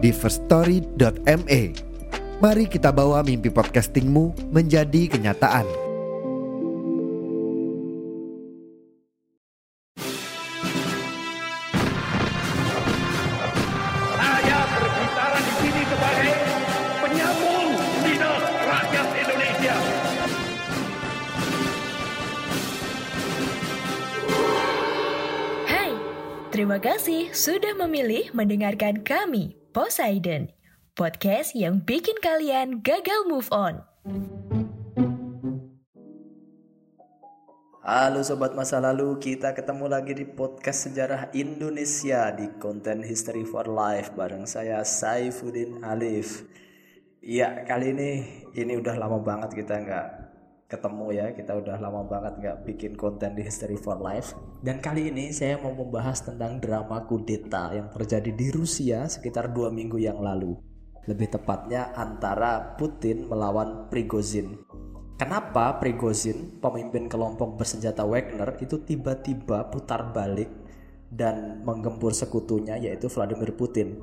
di firststory.me. Mari kita bawa mimpi podcastingmu menjadi kenyataan. Saya berbicara di sini sebagai penyambung lidah rakyat Indonesia. Hai, terima kasih sudah memilih mendengarkan kami, Poseidon, podcast yang bikin kalian gagal move on. Halo sobat masa lalu, kita ketemu lagi di podcast sejarah Indonesia di konten History for Life bareng saya Saifuddin Alif. Iya kali ini ini udah lama banget kita nggak ketemu ya, kita udah lama banget nggak bikin konten di History for Life. Dan kali ini saya mau membahas tentang drama kudeta yang terjadi di Rusia sekitar dua minggu yang lalu. Lebih tepatnya antara Putin melawan Prigozhin. Kenapa Prigozhin, pemimpin kelompok bersenjata Wagner itu tiba-tiba putar balik dan menggempur sekutunya yaitu Vladimir Putin?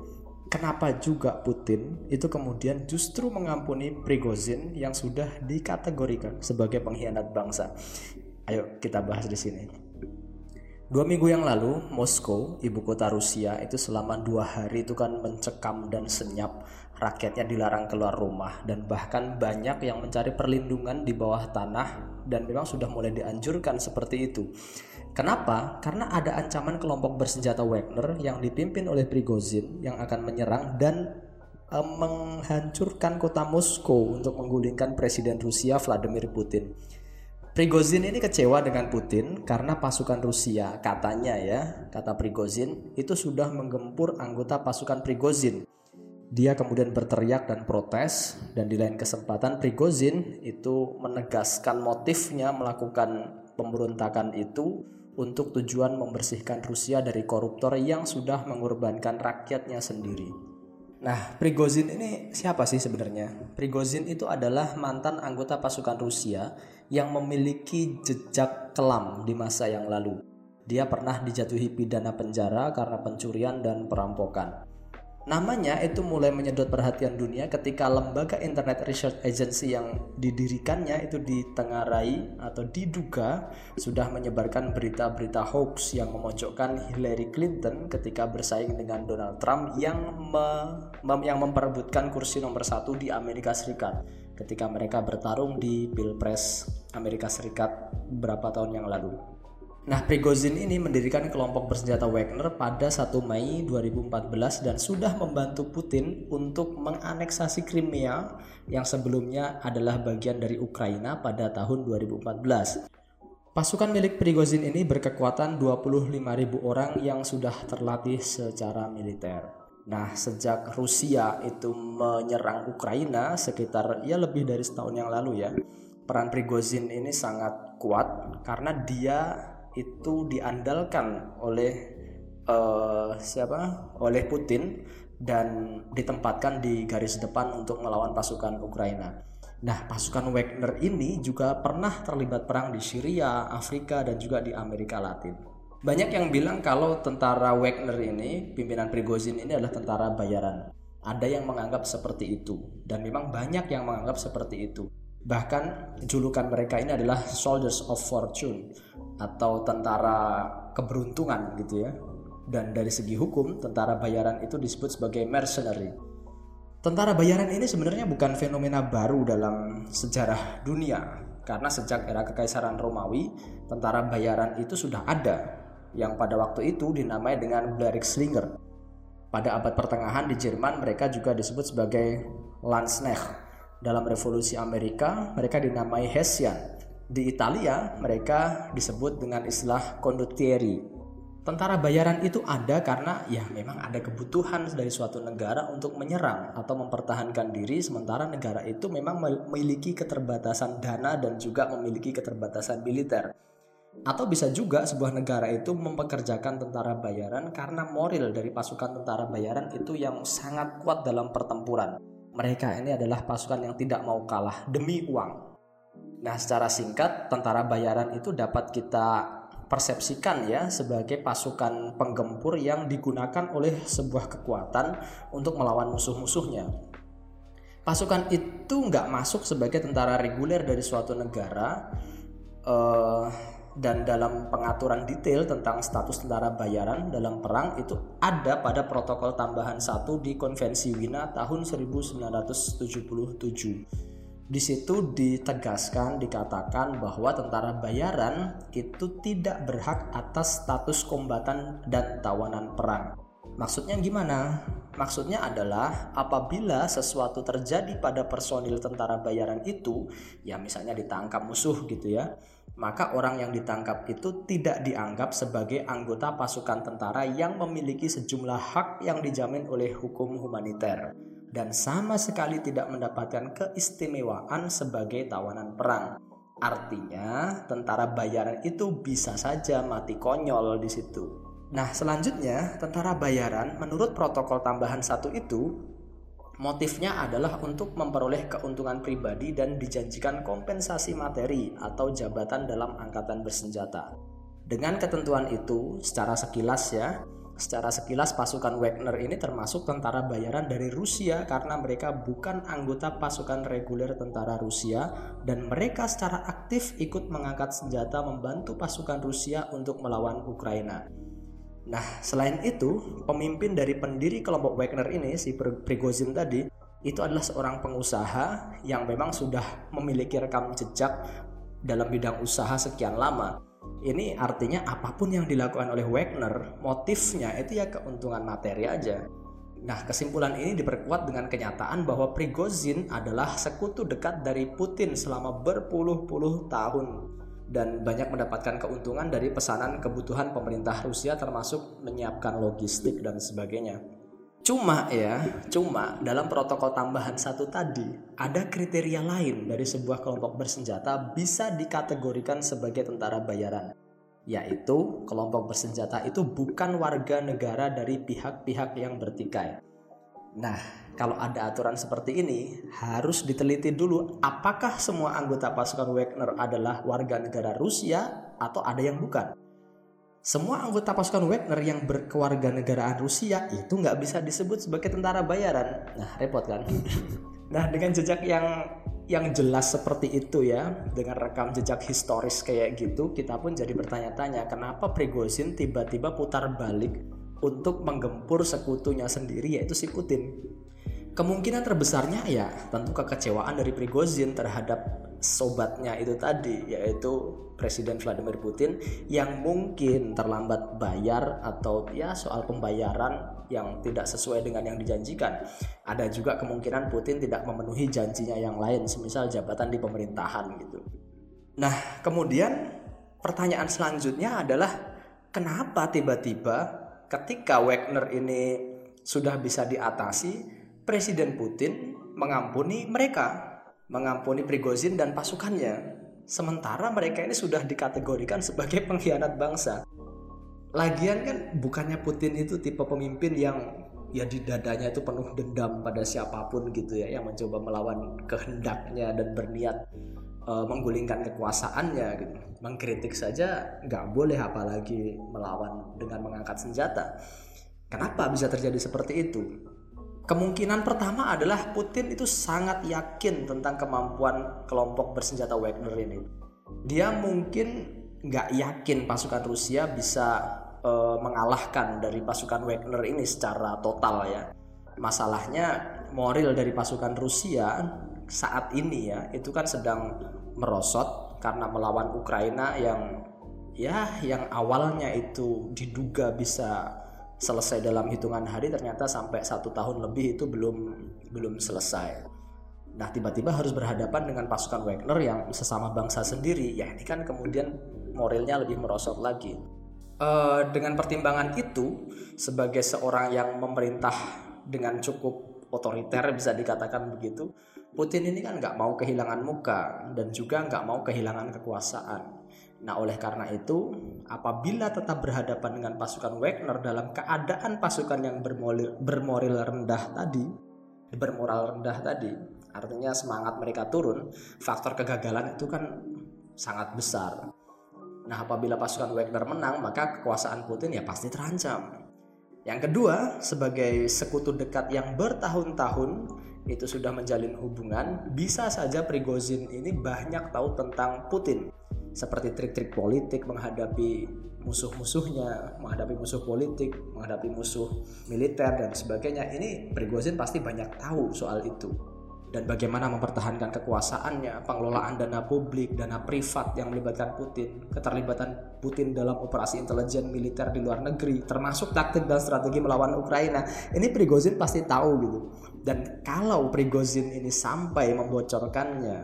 Kenapa juga Putin itu kemudian justru mengampuni Prigozhin yang sudah dikategorikan sebagai pengkhianat bangsa? Ayo kita bahas di sini. Dua minggu yang lalu, Moskow, ibu kota Rusia, itu selama dua hari itu kan mencekam dan senyap. Rakyatnya dilarang keluar rumah dan bahkan banyak yang mencari perlindungan di bawah tanah dan memang sudah mulai dianjurkan seperti itu. Kenapa? Karena ada ancaman kelompok bersenjata Wagner yang dipimpin oleh Prigozhin yang akan menyerang dan eh, menghancurkan kota Moskow untuk menggulingkan Presiden Rusia Vladimir Putin. Prigozhin ini kecewa dengan Putin karena pasukan Rusia katanya ya, kata Prigozhin itu sudah menggempur anggota pasukan Prigozhin. Dia kemudian berteriak dan protes dan di lain kesempatan Prigozhin itu menegaskan motifnya melakukan pemberontakan itu untuk tujuan membersihkan Rusia dari koruptor yang sudah mengorbankan rakyatnya sendiri. Nah, Prigozhin ini siapa sih sebenarnya? Prigozhin itu adalah mantan anggota pasukan Rusia yang memiliki jejak kelam di masa yang lalu. Dia pernah dijatuhi pidana penjara karena pencurian dan perampokan. Namanya itu mulai menyedot perhatian dunia ketika lembaga Internet Research Agency yang didirikannya itu ditengarai atau diduga sudah menyebarkan berita-berita hoax yang memojokkan Hillary Clinton ketika bersaing dengan Donald Trump yang me- mem- yang memperebutkan kursi nomor satu di Amerika Serikat ketika mereka bertarung di Pilpres Amerika Serikat beberapa tahun yang lalu. Nah, Prigozhin ini mendirikan kelompok bersenjata Wagner pada 1 Mei 2014 dan sudah membantu Putin untuk menganeksasi Crimea yang sebelumnya adalah bagian dari Ukraina pada tahun 2014. Pasukan milik Prigozhin ini berkekuatan 25.000 orang yang sudah terlatih secara militer. Nah, sejak Rusia itu menyerang Ukraina sekitar ya lebih dari setahun yang lalu ya, peran Prigozhin ini sangat kuat karena dia itu diandalkan oleh uh, siapa? Oleh Putin dan ditempatkan di garis depan untuk melawan pasukan Ukraina. Nah, pasukan Wagner ini juga pernah terlibat perang di Syria, Afrika, dan juga di Amerika Latin. Banyak yang bilang kalau tentara Wagner ini, pimpinan Prigozhin ini adalah tentara bayaran. Ada yang menganggap seperti itu, dan memang banyak yang menganggap seperti itu. Bahkan julukan mereka ini adalah Soldiers of Fortune atau tentara keberuntungan gitu ya. Dan dari segi hukum, tentara bayaran itu disebut sebagai mercenary. Tentara bayaran ini sebenarnya bukan fenomena baru dalam sejarah dunia, karena sejak era kekaisaran Romawi, tentara bayaran itu sudah ada, yang pada waktu itu dinamai dengan Blerikslinger. Pada abad pertengahan di Jerman mereka juga disebut sebagai Landsknecht. Dalam revolusi Amerika mereka dinamai Hessian. Di Italia mereka disebut dengan istilah condottieri. Tentara bayaran itu ada karena ya memang ada kebutuhan dari suatu negara untuk menyerang atau mempertahankan diri sementara negara itu memang memiliki keterbatasan dana dan juga memiliki keterbatasan militer. Atau bisa juga sebuah negara itu mempekerjakan tentara bayaran karena moral dari pasukan tentara bayaran itu yang sangat kuat dalam pertempuran. Mereka ini adalah pasukan yang tidak mau kalah demi uang. Nah, secara singkat, tentara bayaran itu dapat kita persepsikan ya sebagai pasukan penggempur yang digunakan oleh sebuah kekuatan untuk melawan musuh-musuhnya. Pasukan itu nggak masuk sebagai tentara reguler dari suatu negara uh, dan dalam pengaturan detail tentang status tentara bayaran dalam perang itu ada pada protokol tambahan satu di Konvensi Wina tahun 1977. Di situ ditegaskan, dikatakan bahwa tentara bayaran itu tidak berhak atas status kombatan dan tawanan perang. Maksudnya gimana? Maksudnya adalah apabila sesuatu terjadi pada personil tentara bayaran itu, ya misalnya ditangkap musuh gitu ya, maka orang yang ditangkap itu tidak dianggap sebagai anggota pasukan tentara yang memiliki sejumlah hak yang dijamin oleh hukum humaniter dan sama sekali tidak mendapatkan keistimewaan sebagai tawanan perang. Artinya, tentara bayaran itu bisa saja mati konyol di situ. Nah, selanjutnya, tentara bayaran menurut protokol tambahan satu itu motifnya adalah untuk memperoleh keuntungan pribadi dan dijanjikan kompensasi materi atau jabatan dalam angkatan bersenjata. Dengan ketentuan itu, secara sekilas ya, Secara sekilas pasukan Wagner ini termasuk tentara bayaran dari Rusia karena mereka bukan anggota pasukan reguler tentara Rusia dan mereka secara aktif ikut mengangkat senjata membantu pasukan Rusia untuk melawan Ukraina. Nah, selain itu, pemimpin dari pendiri kelompok Wagner ini, si Prigozhin tadi, itu adalah seorang pengusaha yang memang sudah memiliki rekam jejak dalam bidang usaha sekian lama ini artinya apa pun yang dilakukan oleh Wagner, motifnya itu ya keuntungan materi aja. Nah, kesimpulan ini diperkuat dengan kenyataan bahwa Prigozhin adalah sekutu dekat dari Putin selama berpuluh-puluh tahun dan banyak mendapatkan keuntungan dari pesanan kebutuhan pemerintah Rusia termasuk menyiapkan logistik dan sebagainya. Cuma ya, cuma dalam protokol tambahan satu tadi ada kriteria lain dari sebuah kelompok bersenjata bisa dikategorikan sebagai tentara bayaran. Yaitu kelompok bersenjata itu bukan warga negara dari pihak-pihak yang bertikai. Nah, kalau ada aturan seperti ini, harus diteliti dulu apakah semua anggota pasukan Wagner adalah warga negara Rusia atau ada yang bukan semua anggota pasukan Wagner yang berkewarganegaraan Rusia itu nggak bisa disebut sebagai tentara bayaran. Nah, repot kan? nah, dengan jejak yang yang jelas seperti itu ya, dengan rekam jejak historis kayak gitu, kita pun jadi bertanya-tanya kenapa Prigozhin tiba-tiba putar balik untuk menggempur sekutunya sendiri yaitu si Putin. Kemungkinan terbesarnya ya tentu kekecewaan dari Prigozhin terhadap sobatnya itu tadi yaitu Presiden Vladimir Putin yang mungkin terlambat bayar atau ya soal pembayaran yang tidak sesuai dengan yang dijanjikan. Ada juga kemungkinan Putin tidak memenuhi janjinya yang lain, semisal jabatan di pemerintahan gitu. Nah, kemudian pertanyaan selanjutnya adalah kenapa tiba-tiba ketika Wagner ini sudah bisa diatasi, Presiden Putin mengampuni mereka mengampuni Prigozhin dan pasukannya. Sementara mereka ini sudah dikategorikan sebagai pengkhianat bangsa. Lagian kan bukannya Putin itu tipe pemimpin yang ya di dadanya itu penuh dendam pada siapa pun gitu ya yang mencoba melawan kehendaknya dan berniat uh, menggulingkan kekuasaannya gitu. Mengkritik saja nggak boleh apalagi melawan dengan mengangkat senjata. Kenapa bisa terjadi seperti itu? Kemungkinan pertama adalah Putin itu sangat yakin tentang kemampuan kelompok bersenjata Wagner ini. Dia mungkin nggak yakin pasukan Rusia bisa uh, mengalahkan dari pasukan Wagner ini secara total ya. Masalahnya moral dari pasukan Rusia saat ini ya itu kan sedang merosot karena melawan Ukraina yang ya yang awalnya itu diduga bisa selesai dalam hitungan hari ternyata sampai satu tahun lebih itu belum belum selesai. Nah tiba-tiba harus berhadapan dengan pasukan Wagner yang sesama bangsa sendiri. Ya ini kan kemudian moralnya lebih merosot lagi. Eh, dengan pertimbangan itu sebagai seorang yang memerintah dengan cukup otoriter bisa dikatakan begitu Putin ini kan nggak mau kehilangan muka dan juga nggak mau kehilangan kekuasaan nah oleh karena itu apabila tetap berhadapan dengan pasukan Wagner dalam keadaan pasukan yang bermoral, bermoral rendah tadi bermoral rendah tadi artinya semangat mereka turun faktor kegagalan itu kan sangat besar Nah, apabila pasukan Wagner menang, maka kekuasaan Putin ya pasti terancam. Yang kedua, sebagai sekutu dekat yang bertahun-tahun itu sudah menjalin hubungan, bisa saja Prigozhin ini banyak tahu tentang Putin. Seperti trik-trik politik menghadapi musuh-musuhnya, menghadapi musuh politik, menghadapi musuh militer dan sebagainya. Ini Prigozhin pasti banyak tahu soal itu dan bagaimana mempertahankan kekuasaannya, pengelolaan dana publik, dana privat yang melibatkan Putin, keterlibatan Putin dalam operasi intelijen militer di luar negeri, termasuk taktik dan strategi melawan Ukraina. Ini Prigozhin pasti tahu gitu. Dan kalau Prigozhin ini sampai membocorkannya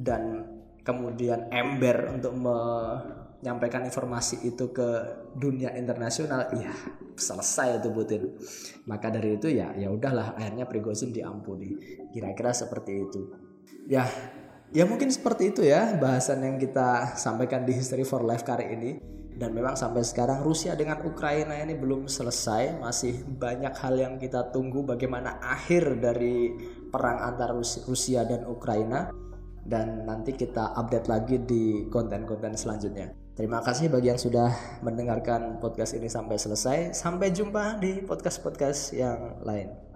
dan kemudian ember untuk menyampaikan informasi itu ke dunia internasional, ya selesai itu Putin. Maka dari itu ya ya udahlah akhirnya Prigozhin diampuni. Kira-kira seperti itu. Ya, ya mungkin seperti itu ya bahasan yang kita sampaikan di History for Life kali ini. Dan memang sampai sekarang Rusia dengan Ukraina ini belum selesai, masih banyak hal yang kita tunggu bagaimana akhir dari perang antara Rusia dan Ukraina dan nanti kita update lagi di konten-konten selanjutnya. Terima kasih bagi yang sudah mendengarkan podcast ini sampai selesai. Sampai jumpa di podcast-podcast yang lain.